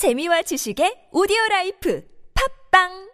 재미와 지식의 오디오 라이프. 팟빵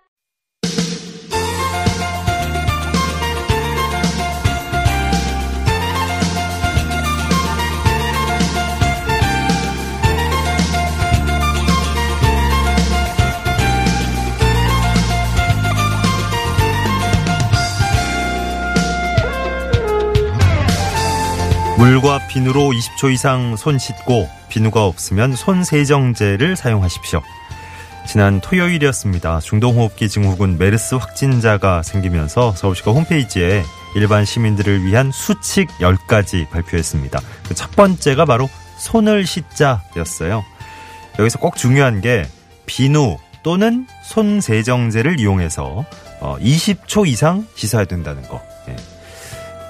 물과 비누로 20초 이상 손 씻고 비누가 없으면 손 세정제를 사용하십시오. 지난 토요일이었습니다. 중동호흡기 증후군 메르스 확진자가 생기면서 서울시가 홈페이지에 일반 시민들을 위한 수칙 10가지 발표했습니다. 그 첫 번째가 바로 손을 씻자였어요. 여기서 꼭 중요한 게 비누 또는 손 세정제를 이용해서 20초 이상 씻어야 된다는 거. 예.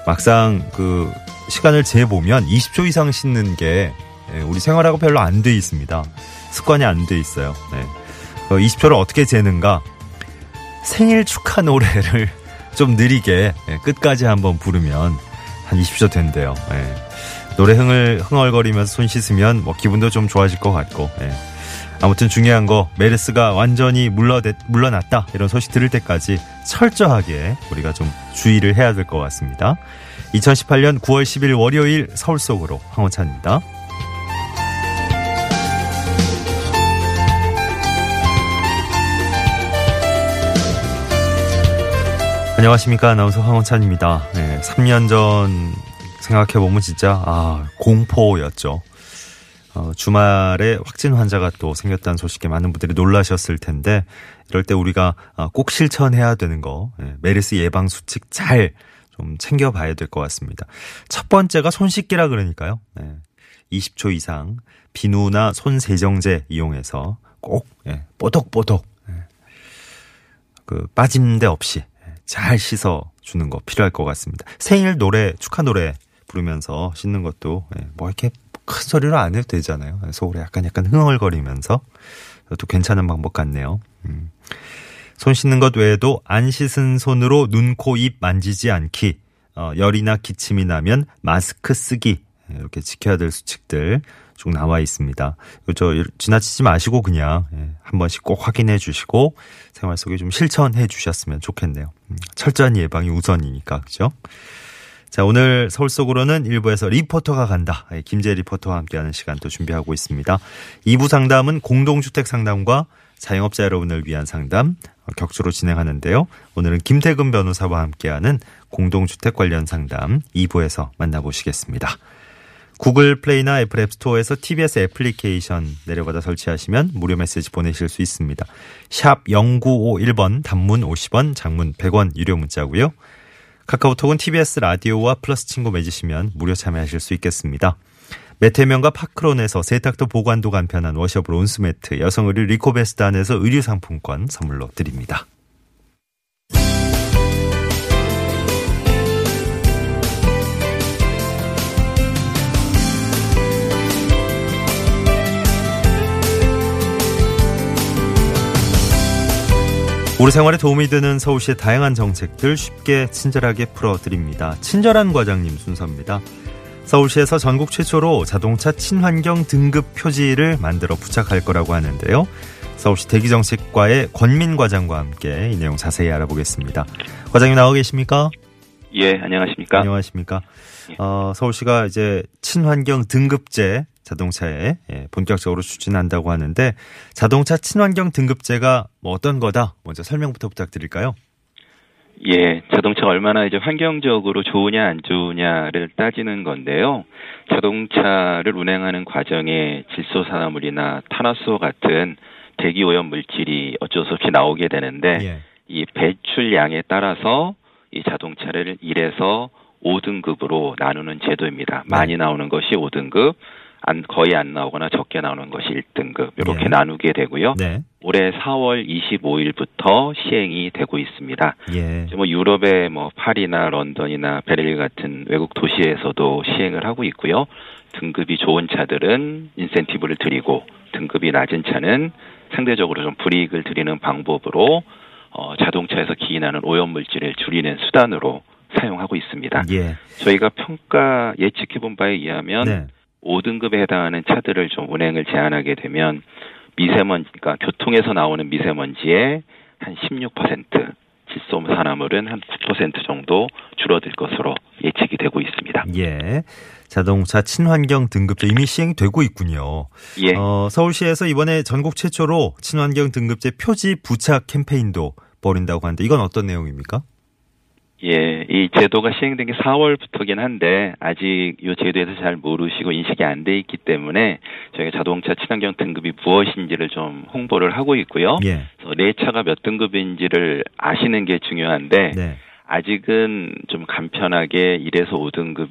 막상 그 시간을 재보면 20초 이상 씻는 게 예, 우리 생활하고 별로 안 돼 있습니다. 습관이 안 돼 있어요. 네. 20초를 어떻게 재는가? 생일 축하 노래를 좀 느리게 예, 끝까지 한번 부르면 한 20초 된대요. 예. 노래 흥을 흥얼거리면서 손 씻으면 뭐 기분도 좀 좋아질 것 같고. 아무튼 중요한 거 메르스가 완전히 물러대, 물러났다 이런 소식 들을 때까지 철저하게 우리가 좀 주의를 해야 될 것 같습니다. 2018년 9월 10일 월요일 서울 속으로 황원찬입니다. 안녕하십니까 아나운서 황원찬입니다. 네, 3년 전 생각해보면 진짜 아 공포였죠. 어, 주말에 확진 환자가 또 생겼다는 소식에 많은 분들이 놀라셨을 텐데 이럴 때 우리가 어, 꼭 실천해야 되는 거 예, 메르스 예방 수칙 잘 좀 챙겨봐야 될 것 같습니다. 첫 번째가 손 씻기라 그러니까요. 네. 20초 이상 비누나 손 세정제 이용해서 꼭 예, 뽀독뽀독 예. 그 빠짐대 없이 잘 씻어 주는 거 필요할 것 같습니다. 생일 노래 축하 노래 부르면서 씻는 것도 뭐 이렇게 큰 소리로 안 해도 되잖아요. 속으로 약간 약간 흥얼거리면서 또 괜찮은 방법 같네요. 음. 손 씻는 것 외에도 안 씻은 손으로 눈, 코, 입 만지지 않기, 어, 열이나 기침이 나면 마스크 쓰기 이렇게 지켜야 될 수칙들 쭉 나와 있습니다. 저 지나치지 마시고 그냥 예, 한 번씩 꼭 확인해 주시고 생활 속에 좀 실천해 주셨으면 좋겠네요. 음, 철저한 예방이 우선이니까 그죠? 자, 오늘 서울 속으로는 일부에서 리포터가 간다. 예, 김재 리포터와 함께하는 시간 도 준비하고 있습니다. 2부 상담은 공동주택 상담과 자영업자 여러분을 위한 상담 격주로 진행하는데요. 오늘은 김태근 변호사와 함께하는 공동주택 관련 상담 2부에서 만나보시겠습니다. 구글 플레이나 애플 앱스토어에서 TBS 애플리케이션 내려받아 설치하시면 무료 메시지 보내실 수 있습니다. 샵 0951번 단문 50원 장문 100원 유료 문자고요. 카카오톡은 TBS 라디오와 플러스 친구 맺으시면 무료 참여하실 수 있겠습니다. 메테면과 파크론에서 세탁도 보관도 간편한 워셔블 온수매트, 여성 의류 리코베스단에서 의류 상품권 선물로 드립니다. 우리 생활에 도움이 되는 서울시의 다양한 정책들 쉽게 친절하게 풀어드립니다. 친절한 과장님 순서입니다. 서울시에서 전국 최초로 자동차 친환경 등급 표지를 만들어 부착할 거라고 하는데요. 서울시 대기정책과의 권민 과장과 함께 이 내용 자세히 알아보겠습니다. 과장님 나와 계십니까? 예, 안녕하십니까? 안녕하십니까? 어, 서울시가 이제 친환경 등급제 자동차에 예, 본격적으로 추진한다고 하는데 자동차 친환경 등급제가 뭐 어떤 거다? 먼저 설명부터 부탁드릴까요? 예, 자동차가 얼마나 이제 환경적으로 좋으냐 안 좋으냐를 따지는 건데요. 자동차를 운행하는 과정에 질소산화물이나 탄화수 같은 대기 오염 물질이 어쩔 수 없이 나오게 되는데 예. 이 배출량에 따라서 이 자동차를 1에서 5등급으로 나누는 제도입니다. 네. 많이 나오는 것이 5등급, 안, 거의 안 나오거나 적게 나오는 것이 1등급 이렇게 예. 나누게 되고요. 네. 올해 4월 25일부터 시행이 되고 있습니다. 예. 뭐 유럽의 뭐 파리나 런던이나 베를린 같은 외국 도시에서도 시행을 하고 있고요. 등급이 좋은 차들은 인센티브를 드리고 등급이 낮은 차는 상대적으로 좀 불이익을 드리는 방법으로 어, 자동차에서 기인하는 오염 물질을 줄이는 수단으로 사용하고 있습니다. 예. 저희가 평가 예측해 본 바에 의하면 네. 5등급에 해당하는 차들을 좀 운행을 제한하게 되면 미세먼지, 그러니까 교통에서 나오는 미세먼지의 한 16%, 질소 산화물은 한 9% 정도 줄어들 것으로 예측이 되고 있습니다. 예. 자동차 친환경 등급제 이미 시행되고 있군요. 예. 어, 서울시에서 이번에 전국 최초로 친환경 등급제 표지 부착 캠페인도 벌인다고 하는데 이건 어떤 내용입니까? 예, 이 제도가 시행된 게 4월부터긴 한데 아직 이 제도에서 잘 모르시고 인식이 안 돼 있기 때문에 저희가 자동차 친환경 등급이 무엇인지를 좀 홍보를 하고 있고요. 예. 그래서 내 차가 몇 등급인지를 아시는 게 중요한데 네. 아직은 좀 간편하게 1에서 5등급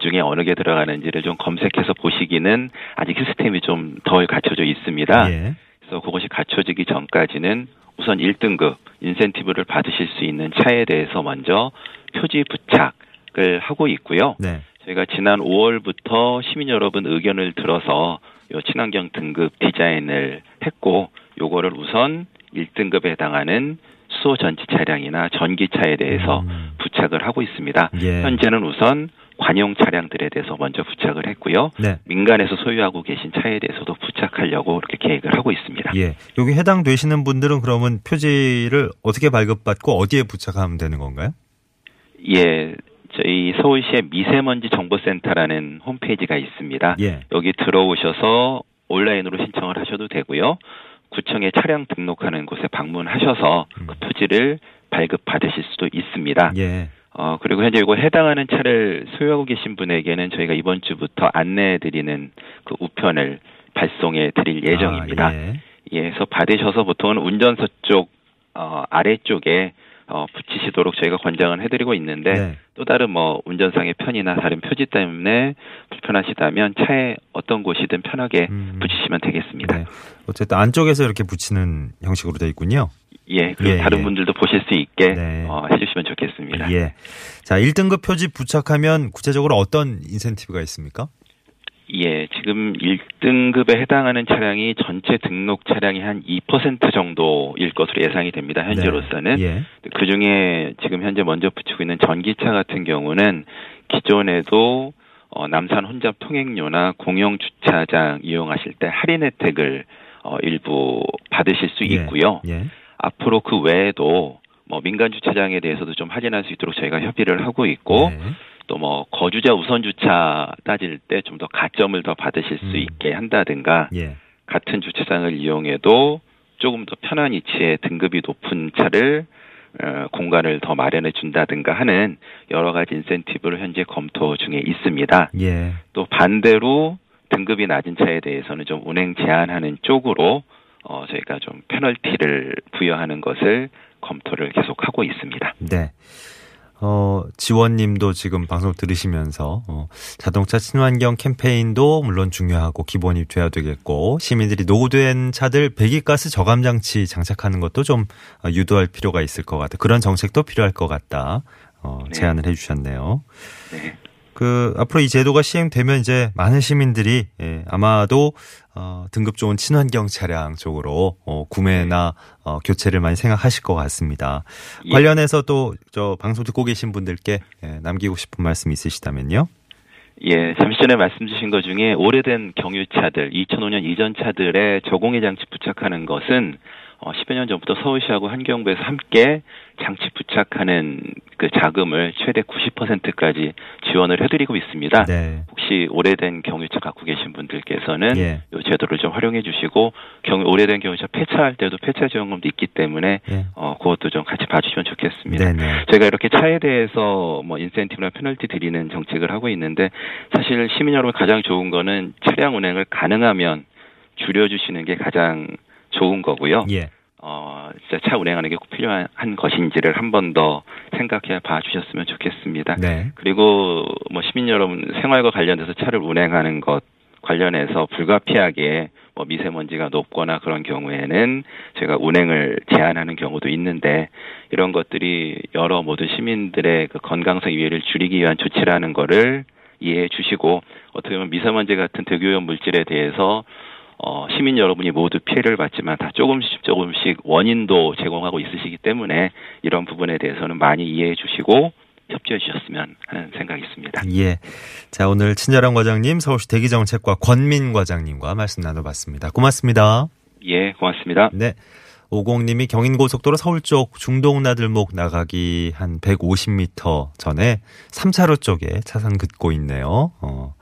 중에 어느 게 들어가는지를 좀 검색해서 보시기는 아직 시스템이 좀 덜 갖춰져 있습니다. 예. 그래서 그것이 갖춰지기 전까지는 우선 1등급 인센티브를 받으실 수 있는 차에 대해서 먼저 표지 부착을 하고 있고요. 네. 저희가 지난 5월부터 시민 여러분 의견을 들어서 요 친환경 등급 디자인을 했고 요거를 우선 1등급에 해당하는 수소 전지 차량이나 전기차에 대해서 음. 부착을 하고 있습니다. 예. 현재는 우선 관용 차량들에 대해서 먼저 부착을 했고요. 네. 민간에서 소유하고 계신 차에 대해서도 부착하려고 이렇게 계획을 하고 있습니다. 예. 여기 해당되시는 분들은 그러면 표지를 어떻게 발급받고 어디에 부착하면 되는 건가요? 예, 저희 서울시의 미세먼지 정보센터라는 홈페이지가 있습니다. 예. 여기 들어오셔서 온라인으로 신청을 하셔도 되고요. 구청에 차량 등록하는 곳에 방문하셔서 그 표지를 발급 받으실 수도 있습니다. 예. 어, 그리고 현재 이거 해당하는 차를 소유하고 계신 분에게는 저희가 이번 주부터 안내해 드리는 그 우편을 발송해 드릴 예정입니다. 아, 예. 예, 그래서 받으셔서 보통은 운전석 쪽 어, 아래쪽에 어, 붙이시도록 저희가 권장을 해드리고 있는데 네. 또 다른 뭐 운전상의 편이나 다른 표지 때문에 불편하시다면 차에 어떤 곳이든 편하게 음. 붙이시면 되겠습니다. 네. 어쨌든 안쪽에서 이렇게 붙이는 형식으로 되어 있군요. 예, 그 예, 다른 예. 분들도 보실 수 있게 네. 어, 해주시면 좋겠습니다. 예. 자, 1등급 표지 부착하면 구체적으로 어떤 인센티브가 있습니까? 예, 지금 1등급에 해당하는 차량이 전체 등록 차량이 한 2% 정도일 것으로 예상이 됩니다. 현재로서는. 네. 예. 그 중에 지금 현재 먼저 붙이고 있는 전기차 같은 경우는 기존에도 어, 남산 혼잡 통행료나 공영 주차장 이용하실 때 할인 혜택을 어, 일부 받으실 수 예. 있고요. 예. 앞으로 그 외에도 뭐 민간 주차장에 대해서도 좀 할인할 수 있도록 저희가 협의를 하고 있고 네. 또뭐 거주자 우선 주차 따질 때 좀 더 가점을 더 받으실 수 음. 있게 한다든가 예. 같은 주차장을 이용해도 조금 더 편한 위치에 등급이 높은 차를 어, 공간을 더 마련해 준다든가 하는 여러 가지 인센티브를 현재 검토 중에 있습니다. 예. 또 반대로 등급이 낮은 차에 대해서는 좀 운행 제한하는 쪽으로 어, 저희가 좀 페널티를 부여하는 것을 검토를 계속하고 있습니다. 네. 어, 지원님도 지금 방송 들으시면서, 어, 자동차 친환경 캠페인도 물론 중요하고 기본이 돼야 되겠고, 시민들이 노후된 차들 배기가스 저감 장치 장착하는 것도 좀 어, 유도할 필요가 있을 것 같다. 그런 정책도 필요할 것 같다. 어, 네. 제안을 해 주셨네요. 네. 그, 앞으로 이 제도가 시행되면 이제 많은 시민들이, 예, 아마도, 어, 등급 좋은 친환경 차량 쪽으로, 어, 구매나, 어, 교체를 많이 생각하실 것 같습니다. 예. 관련해서 또, 저, 방송 듣고 계신 분들께, 예, 남기고 싶은 말씀 있으시다면요? 예, 잠시 전에 말씀 주신 것 중에 오래된 경유차들, 2005년 이전 차들에 저공해 장치 부착하는 것은 어, 10여 년 전부터 서울시하고 환경부에서 함께 장치 부착하는 그 자금을 최대 90%까지 지원을 해드리고 있습니다. 네. 혹시 오래된 경유차 갖고 계신 분들께서는 예. 이 제도를 좀 활용해 주시고 경 오래된 경유차 폐차할 때도 폐차 지원금도 있기 때문에 예. 어 그것도 좀 같이 봐주시면 좋겠습니다. 네네. 저희가 이렇게 차에 대해서 뭐 인센티브나 페널티 드리는 정책을 하고 있는데 사실 시민 여러분 가장 좋은 거는 차량 운행을 가능하면 줄여주시는 게 가장 좋은 거고요. 예. 어, 진짜 차 운행하는 게 꼭 필요한 것인지를 한 번 더 생각해 봐 주셨으면 좋겠습니다. 네. 그리고 뭐 시민 여러분 생활과 관련돼서 차를 운행하는 것 관련해서 불가피하게 뭐 미세먼지가 높거나 그런 경우에는 제가 운행을 제한하는 경우도 있는데 이런 것들이 여러 모든 시민들의 그 건강상 위해를 줄이기 위한 조치라는 거를 이해해 주시고 어떻게 보면 미세먼지 같은 대기오염 물질에 대해서 어, 시민 여러분이 모두 피해를 받지만 다 조금씩 조금씩 원인도 제공하고 있으시기 때문에 이런 부분에 대해서는 많이 이해해 주시고 협조해 주셨으면 하는 생각이 있습니다. 예. 자, 오늘 친절한 과장님, 서울시 대기정책과 권민 과장님과 말씀 나눠봤습니다. 고맙습니다. 예, 고맙습니다. 네. 오공님이 경인고속도로 서울 쪽 중동나들목 나가기 한 150m 전에 3차로 쪽에 차선 긋고 있네요. 어,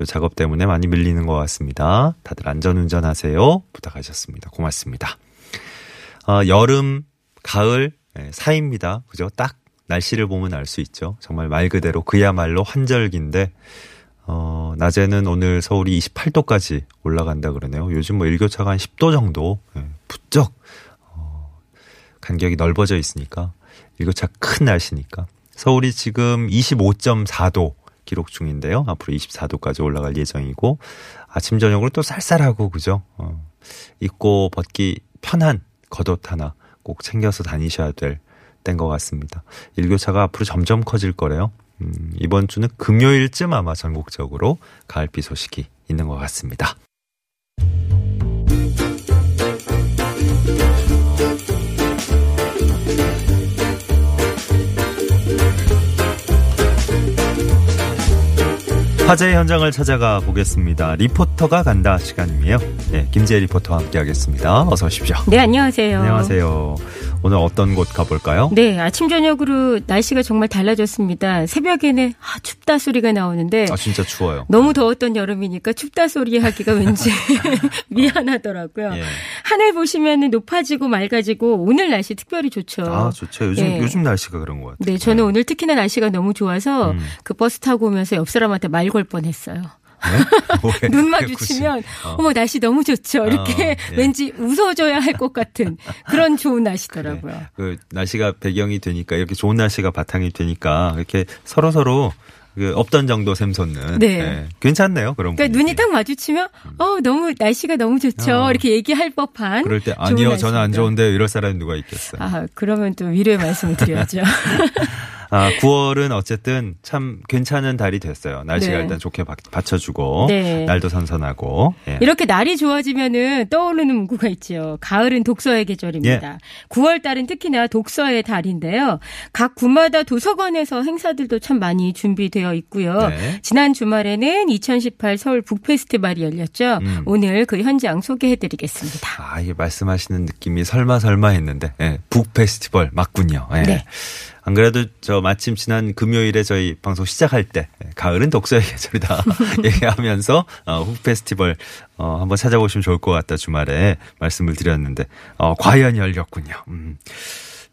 이 작업 때문에 많이 밀리는 것 같습니다. 다들 안전운전 하세요. 부탁하셨습니다. 고맙습니다. 어, 여름, 가을 네, 사이입니다. 그죠? 딱 날씨를 보면 알 수 있죠. 정말 말 그대로 그야말로 환절기인데 어, 낮에는 오늘 서울이 28도까지 올라간다 그러네요. 요즘 뭐 일교차가 한 10도 정도 예, 부쩍 어, 간격이 넓어져 있으니까 일교차 큰 날씨니까 서울이 지금 25.4도 기록 중인데요. 앞으로 24도까지 올라갈 예정이고 아침 저녁으로 또 쌀쌀하고 그죠? 어, 입고 벗기 편한 겉옷 하나 꼭 챙겨서 다니셔야 될 때인 것 같습니다. 일교차가 앞으로 점점 커질 거래요. 음, 이번 주는 금요일쯤 아마 전국적으로 가을비 소식이 있는 것 같습니다. 화재 현장을 찾아가 보겠습니다. 리포터가 간다 시간이에요. 네, 김재 리포터와 함께하겠습니다. 어서 오십시오. 네, 안녕하세요. 안녕하세요. 오늘 어떤 곳 가볼까요? 네, 아침 저녁으로 날씨가 정말 달라졌습니다. 새벽에는 아, 춥다 소리가 나오는데 아 진짜 추워요. 너무 더웠던 여름이니까 춥다 소리 하기가 왠지 미안하더라고요. 예. 하늘 보시면 높아지고 맑아지고 오늘 날씨 특별히 좋죠. 아 좋죠. 요즘 예. 요즘 날씨가 그런 것 같아요. 네, 저는 오늘 특히나 날씨가 너무 좋아서 음. 그 버스 타고 오면서 옆 사람한테 말 걸 뻔했어요. 네? 왜? 눈왜 마주치면? 어. 어머 날씨 너무 좋죠. 이렇게 어, 예. 왠지 웃어줘야 할 것 같은 그런 좋은 날씨더라고요. 네. 그 날씨가 배경이 되니까 이렇게 좋은 날씨가 바탕이 되니까 이렇게 서로 서로 그 없던 정도 샘솟는. 네. 예, 괜찮네요. 그런 그러니까 분위기. 눈이 딱 마주치면 어 너무 날씨가 너무 좋죠 어. 이렇게 얘기할 법한 그럴 때 아니요 저는 안 날씨입니다. 좋은데 이럴 사람이 누가 있겠어요. 아 그러면 또 위로의 말씀을 드려야죠 아 9월은 어쨌든 참 괜찮은 달이 됐어요. 날씨가 네. 일단 좋게 바, 받쳐주고 네. 날도 선선하고. 예. 이렇게 날이 좋아지면은 떠오르는 문구가 있죠 가을은 독서의 계절입니다 9월 달은 특히나 독서의 달인데요 각 구마다 도서관에서 행사들도 참 많이 준비되어 있고요 네. 지난 주말에는 2018 서울 북페스티벌이 열렸죠 음. 오늘 그 현장 소개해드리겠습니다 아, 이게 말씀하시는 느낌이 설마 설마 했는데, 예, 북 페스티벌 맞군요. 예. 네. 안 그래도 저 마침 지난 금요일에 저희 방송 시작할 때 예, 가을은 독서의 계절이다 얘기하면서 어, 북 페스티벌 어, 한번 찾아보시면 좋을 것 같다 주말에 말씀을 드렸는데 어, 과연 열렸군요. 음.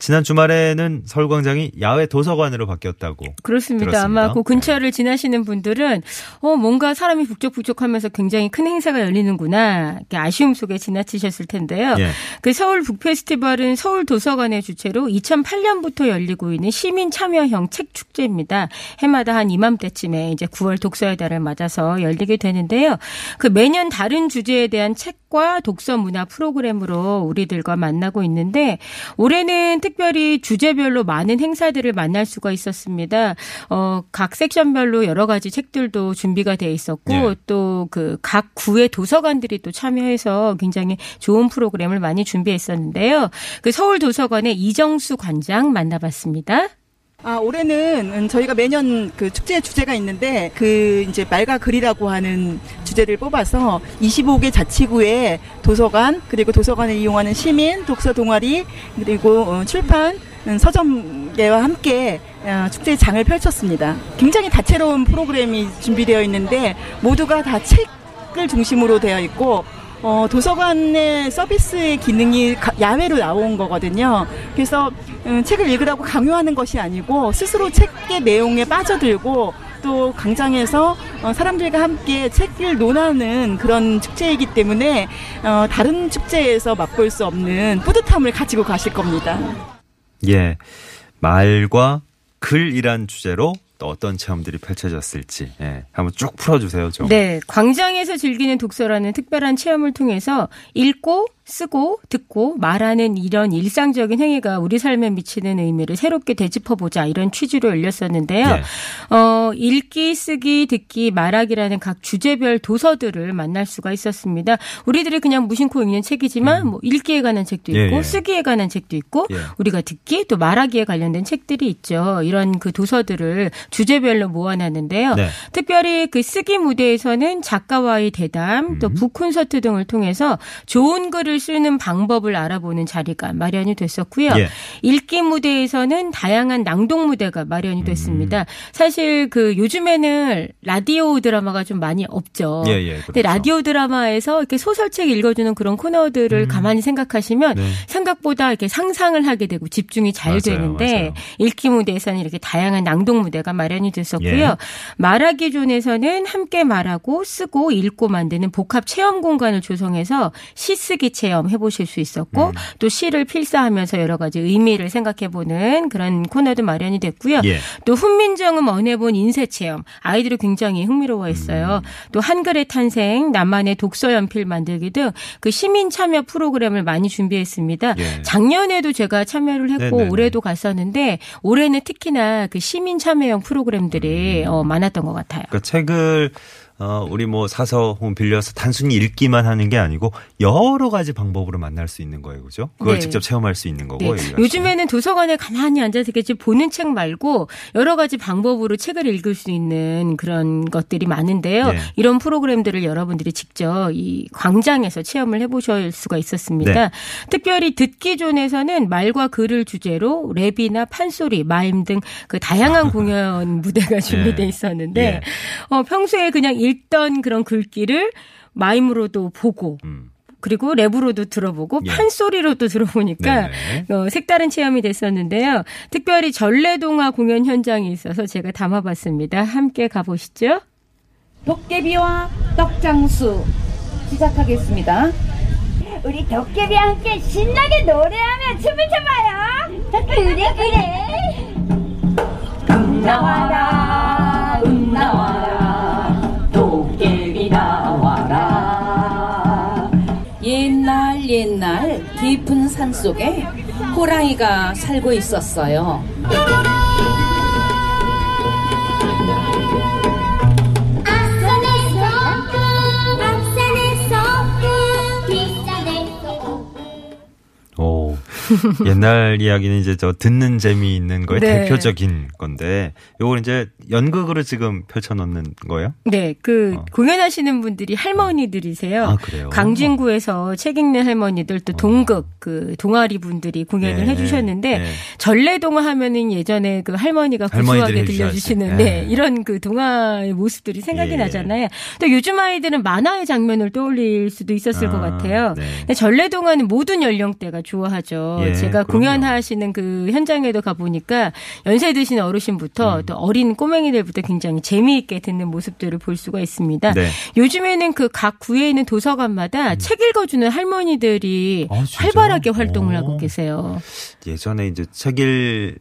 지난 주말에는 서울광장이 야외 도서관으로 바뀌었다고. 그렇습니다. 들었습니다. 아마 그 근처를 지나시는 분들은 어 뭔가 사람이 북적북적하면서 굉장히 큰 행사가 열리는구나 이렇게 아쉬움 속에 지나치셨을 텐데요. 예. 그 서울 북페스티벌은 서울 도서관의 주체로 2008년부터 열리고 있는 시민 참여형 책 축제입니다. 해마다 한 이맘때쯤에 이제 9월 독서의 달을 맞아서 열리게 되는데요. 그 매년 다른 주제에 대한 책 과 독서 문화 프로그램으로 우리들과 만나고 있는데 올해는 특별히 주제별로 많은 행사들을 만날 수가 있었습니다. 어, 각 섹션별로 여러 가지 책들도 준비가 돼 있었고 예. 또그 각 구의 도서관들이 또 참여해서 굉장히 좋은 프로그램을 많이 준비했었는데요. 그 서울 도서관의 이정수 관장 만나봤습니다. 아, 올해는 음, 저희가 매년 그 축제 주제가 있는데 그 이제 말과 글이라고 하는 주제를 뽑아서 25개 자치구의 도서관 그리고 도서관을 이용하는 시민, 독서 동아리 그리고 어, 출판 음, 서점계와 함께 어, 축제 장을 펼쳤습니다. 굉장히 다채로운 프로그램이 준비되어 있는데 모두가 다 책을 중심으로 되어 있고 어, 도서관의 서비스의 기능이 가- 야외로 나온 거거든요. 그래서 음, 책을 읽으라고 강요하는 것이 아니고 스스로 책의 내용에 빠져들고 또 광장에서 어, 사람들과 함께 책을 논하는 그런 축제이기 때문에 어, 다른 축제에서 맛볼 수 없는 뿌듯함을 가지고 가실 겁니다. 예. 말과 글이란 주제로 또 어떤 체험들이 펼쳐졌을지 예. 한번 쭉 풀어주세요 좀. 네, 광장에서 즐기는 독서라는 특별한 체험을 통해서 읽고 쓰고 듣고 말하는 이런 일상적인 행위가 우리 삶에 미치는 의미를 새롭게 되짚어 보자 이런 취지로 열렸었는데요. 예. 어, 읽기, 쓰기, 듣기, 말하기라는 각 주제별 도서들을 만날 수가 있었습니다. 우리들이 그냥 무심코 읽는 책이지만 뭐 읽기에 관한 책도 음. 예, 있고 예. 쓰기에 관한 책도 있고 예. 우리가 듣기 또 말하기에 관련된 책들이 있죠. 이런 그 도서들을 주제별로 모아놨는데요. 네. 특별히 그 쓰기 무대에서는 작가와의 대담 또 음. 북콘서트 등을 통해서 좋은 글을 글귀를 쓰는 방법을 알아보는 자리가 마련이 됐었고요. 예. 읽기 무대에서는 다양한 낭독 무대가 마련이 됐습니다. 사실 그 요즘에는 라디오 드라마가 좀 많이 없죠. 예, 예, 근데 그렇죠. 라디오 드라마에서 이렇게 소설책 읽어주는 그런 코너들을 가만히 생각하시면 네. 생각보다 이렇게 상상을 하게 되고 집중이 잘 맞아요, 되는데 맞아요. 읽기 무대에서는 이렇게 다양한 낭독 무대가 마련이 됐었고요. 예. 말하기 존에서는 함께 말하고 쓰고 읽고 만드는 복합 체험 공간을 조성해서 시쓰기 체험 해 보실 수 있었고 음. 또 시를 필사하면서 여러 가지 의미를 생각해 보는 그런 코너도 마련이 됐고요. 예. 또 훈민정음 언해본 인쇄 체험 아이들이 굉장히 흥미로워했어요. 음. 또 한글의 탄생, 나만의 독서 연필 만들기 등 그 시민 참여 프로그램을 많이 준비했습니다. 예. 작년에도 제가 참여를 했고 네네네. 올해도 갔었는데 올해는 특히나 그 시민 참여형 프로그램들이 어, 많았던 것 같아요. 그러니까 책을 어, 우리 뭐 사서 빌려서 단순히 읽기만 하는 게 아니고 여러 가지 방법으로 만날 수 있는 거예요, 그죠? 그걸 네. 직접 체험할 수 있는 거고. 네. 요즘에는 도서관에 가만히 앉아서 이렇게 보는 책 말고 여러 가지 방법으로 책을 읽을 수 있는 그런 것들이 많은데요. 네. 이런 프로그램들을 여러분들이 직접 이 광장에서 체험을 해보실 수가 있었습니다. 네. 특별히 듣기 존에서는 말과 글을 주제로 랩이나 판소리, 마임 등 그 다양한 공연 무대가 준비돼 예. 있었는데 예. 어, 평소에 그냥 읽던 그런 글귀를 마임으로도 보고 음. 그리고 랩으로도 들어보고 예. 판소리로도 들어보니까. 어, 색다른 체험이 됐었는데요. 특별히 전래동화 공연 현장이 있어서 제가 담아봤습니다. 함께 가보시죠. 도깨비와 떡장수 시작하겠습니다. 우리 도깨비 함께 신나게 노래하며 춤을 춰봐요. 그래 그래. 나와라 옛날 깊은 산 속에 호랑이가 살고 있었어요. 옛날 이야기는 이제 저 듣는 재미 있는 거의 네. 대표적인 건데 요걸 이제 연극으로 지금 펼쳐 놓는 거예요? 네, 그 어. 공연하시는 분들이 할머니들이세요. 아, 그래요? 강진구에서 책 읽는 할머니들 또 동극 그 동아리 분들이 공연을 예, 해주셨는데 예. 전래동화 하면은 예전에 그 할머니가 구수하게. 들려 주시는 네, 예. 이런 그 동화의 모습들이 생각이 예. 나잖아요. 또 요즘 아이들은 만화의 장면을 떠올릴 수도 있었을 아, 것 같아요. 네. 근데 전래동화는 모든 연령대가 좋아하죠. 예, 제가 그럼요. 공연하시는 그 현장에도 가보니까 연세 드신 어르신부터 음. 또 어린 꼬맹이들부터 굉장히 재미있게 듣는 모습들을 볼 수가 있습니다. 네. 요즘에는 그 각 구에 있는 도서관마다 책 읽어주는 할머니들이 음. 아? 활발하게 활동을 오. 하고 계세요. 예전에 이제 책을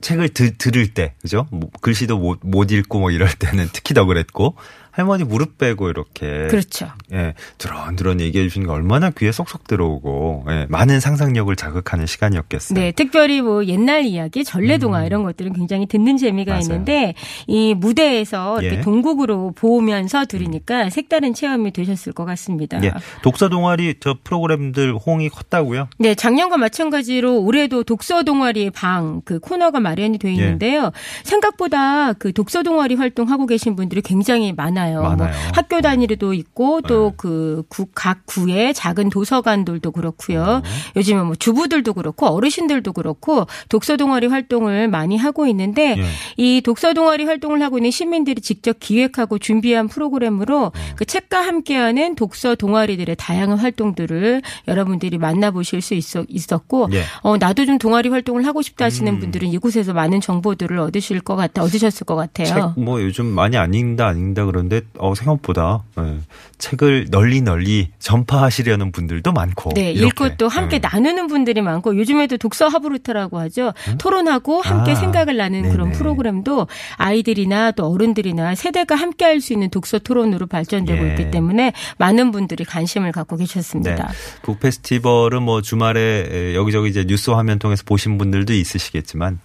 책을 드, 들을 때 그죠? 뭐, 글씨도 못, 못 읽고 뭐 이럴 때는 특히 더 그랬고 할머니 무릎 빼고 이렇게 그렇죠. 예, 드런드런 얘기해 주시는 게 얼마나 귀에 쏙쏙 들어오고 예, 많은 상상력을 자극하는 시간이었겠어요. 네, 특별히 뭐 옛날 이야기, 전래동화 이런 것들은 굉장히 듣는 재미가 음. 맞아요. 있는데 이 무대에서 이렇게 예. 동국으로 보면서 들으니까 색다른 체험이 되셨을 것 같습니다. 예, 독서 동아리 저 프로그램들 호응이 컸다고요? 네, 작년과 마찬가지로 올해도 독서 동아리의 방그 코너가 마련이 돼 예. 있는데요. 생각보다 그 독서 동아리 활동하고 계신 분들이 굉장히 많아 요. 뭐 많아요. 학교 단위로도 있고 네. 또그각 구의 작은 도서관들도 그렇고요. 어. 요즘은 뭐 주부들도 그렇고 어르신들도 그렇고 독서 동아리 활동을 많이 하고 있는데 예. 이 독서 동아리 활동을 하고 있는 시민들이 직접 기획하고 준비한 프로그램으로 어. 그 책과 함께하는 독서 동아리들의 다양한 활동들을 여러분들이 만나보실 수 있었, 있었고 예. 어, 나도 좀 동아리 활동을 하고 싶다 하시는 음. 분들은 이곳에서 많은 정보들을 얻으실 것 같아 얻으셨을 것 같아요. 책 뭐 요즘 많이 안 읽는다 안 읽는다 그런 데 어 생각보다 예, 책을 널리 널리 전파하시려는 분들도 많고 네, 이렇게. 읽고 또 함께 예. 나누는 분들이 많고 요즘에도 독서 하브루트라고 하죠. 토론하고 함께 아, 생각을 그런 네네. 프로그램도 아이들이나 또 어른들이나 세대가 함께 할 수 있는 독서 토론으로 발전되고 예. 있기 때문에 많은 분들이 관심을 갖고 계셨습니다. 네. 북 페스티벌은 뭐 주말에 에, 여기저기 이제 뉴스 화면 통해서 보신 분들도 있으시겠지만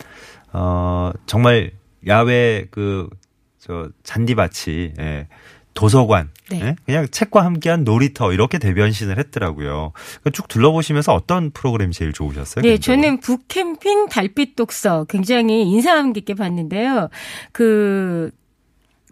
어 정말 야외 그 저 잔디밭이 예, 도서관 네. 예? 그냥 책과 함께한 놀이터 이렇게 대변신을 했더라고요. 그쭉 둘러보시면서 어떤 프로그램이 제일 좋으셨어요? 네, 개인적으로? 저는 북캠핑 달빛 독서 굉장히 인상 깊게 봤는데요. 그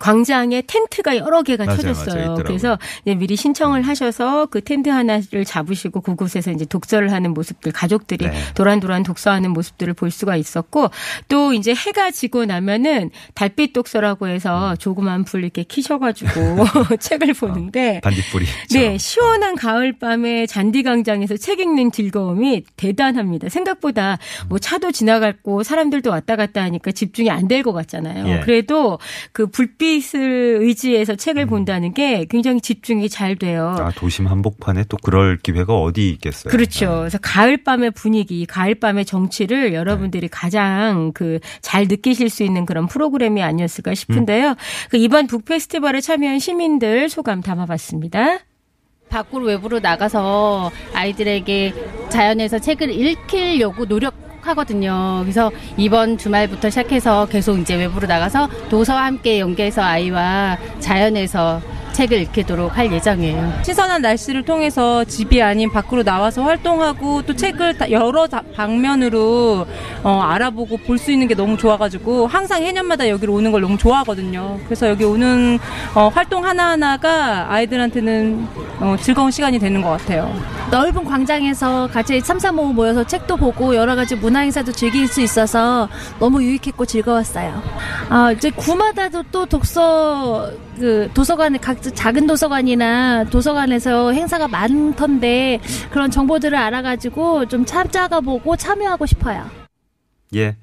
광장에 텐트가 여러 개가 맞아요, 쳐졌어요. 맞아요. 그래서 이제 미리 신청을 하셔서 그 텐트 하나를 잡으시고 그곳에서 이제 독서를 하는 모습들 가족들이 네. 도란도란 독서하는 모습들을 볼 수가 있었고 또 이제 해가 지고 나면은 달빛 독서라고 해서 조그만 불 이렇게 키셔가지고 책을 보는데 반딧불이. 네, 시원한 가을 밤에 잔디 광장에서 책 읽는 즐거움이 대단합니다. 생각보다 뭐 차도 지나갔고 사람들도 왔다 갔다 하니까 집중이 안 될 것 같잖아요. 예. 그래도 그 불빛 을 의지해서 책을 본다는 게 굉장히 집중이 잘 돼요. 아, 도심 한복판에 또 그럴 기회가 어디 있겠어요. 그렇죠. 네. 그래서 가을밤의 분위기, 가을밤의 정취를 여러분들이 가장 그 잘 느끼실 수 있는 그런 프로그램이 아니었을까 싶은데요. 그 이번 북 페스티벌에 참여한 시민들 소감 담아봤습니다. 밖으로 외부로 나가서 아이들에게 자연에서 책을 읽히려고 노력 하거든요. 그래서 이번 주말부터 시작해서 계속 이제 외부로 나가서 도서와 함께 연계해서 아이와 자연에서 책을 읽히도록 할 예정이에요. 신선한 날씨를 통해서 집이 아닌 밖으로 나와서 활동하고 또 책을 다 여러 다- 방면으로 어, 알아보고 볼 수 있는 게 너무 좋아가지고 항상 해년마다 여기로 오는 걸 너무 좋아하거든요. 그래서 여기 오는 어, 활동 하나하나가 아이들한테는 어, 즐거운 시간이 되는 것 같아요. 넓은 광장에서 같이 삼삼오오 모여서 책도 보고 여러 가지 문화 행사도 즐길 수 있어서 너무 유익했고 즐거웠어요. 아, 이제 구마다도 또 독서 그 도서관에 각 작은 도서관이나 도서관에서 행사가 많던데 그런 정보들을 알아가지고 좀 찾아가 보고 참여하고 싶어요. 예.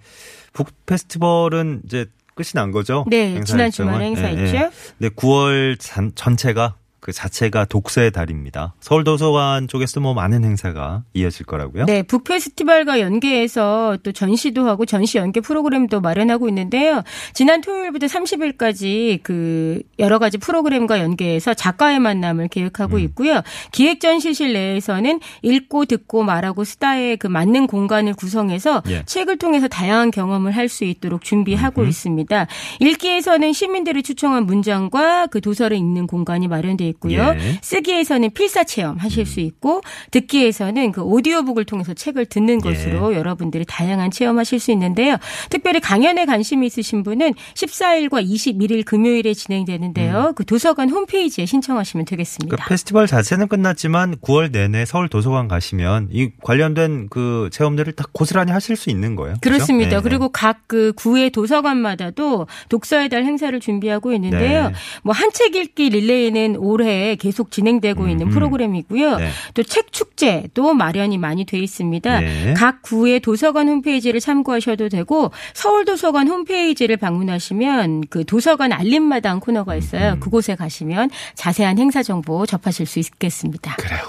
북 페스티벌은 이제 끝이 난 거죠? 네, 행사 지난? 주말에 행사했죠. 예, 예. 네, 9월 잔- 전체가 그 자체가 독서의 달입니다. 서울 도서관 쪽에서 뭐 많은 행사가 이어질 거라고요? 네, 북 페스티벌과 연계해서 또 전시도 하고 전시 연계 프로그램도 마련하고 있는데요. 지난 토요일부터 30일까지 그 여러 가지 프로그램과 연계해서 작가의 만남을 계획하고 음. 있고요. 기획 전시실 내에서는 읽고 듣고 말하고 쓰다의 그 맞는 공간을 구성해서 예. 책을 통해서 다양한 경험을 할 수 있도록 준비하고 음흠. 있습니다. 읽기에서는 시민들이 추천한 문장과 그 도서를 읽는 공간이 마련돼 있고요. 예. 쓰기에서는 필사 체험 하실 수 있고 듣기에서는 그 오디오북을 통해서 책을 듣는 예. 것으로 여러분들이 다양한 체험하실 수 있는데요. 특별히 강연에 관심이 있으신 분은 14일과 21일 금요일에 진행되는데요. 그 도서관 홈페이지에 신청하시면 되겠습니다. 음. 그 페스티벌 자체는 끝났지만 9월 내내 서울 도서관 가시면 이 관련된 그 체험들을 다 고스란히 하실 수 있는 거예요. 그죠? 그렇습니다. 네, 그리고 각 그 구의 도서관마다도 독서의 달 행사를 준비하고 있는데요. 네. 뭐한 책 읽기 릴레이는 올해 계속 진행되고 있는 음흠. 프로그램이고요. 네. 또책 축제도 마련이 많이 돼 있습니다. 네. 각 구의 도서관 홈페이지를 참고하셔도 되고 서울 도서관 홈페이지를 방문하시면 그 도서관 알림마당 코너가 있어요. 음. 그곳에 가시면 자세한 행사 정보 접하실 수 있겠습니다. 그래요.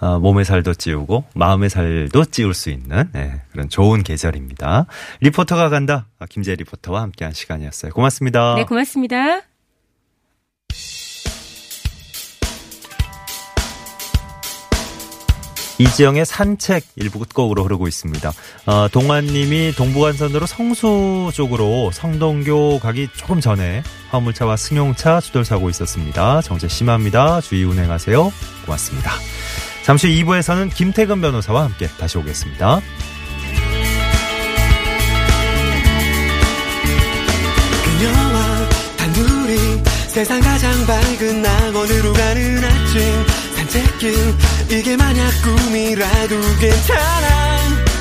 어, 몸의 살도 찌우고 마음의 살도 찌울 수 있는 네, 그런 좋은 계절입니다. 리포터가 간다. 아, 김재 리포터와 함께한 시간이었어요. 고맙습니다. 네, 고맙습니다. 이지영의 산책 일부 끝곡으로 흐르고 있습니다. 어, 동환님이 동부간선으로 성수 쪽으로 성동교 가기 조금 전에 화물차와 승용차 추돌사고 있었습니다. 정체 심합니다. 주의 운행하세요. 고맙습니다. 잠시 후 2부에서는 김태근 변호사와 함께 다시 오겠습니다. 그녀와 단둘이 세상 가장 밝은 낙원으로 가는 아침 산책길 이게 만약 꿈이라도 괜찮아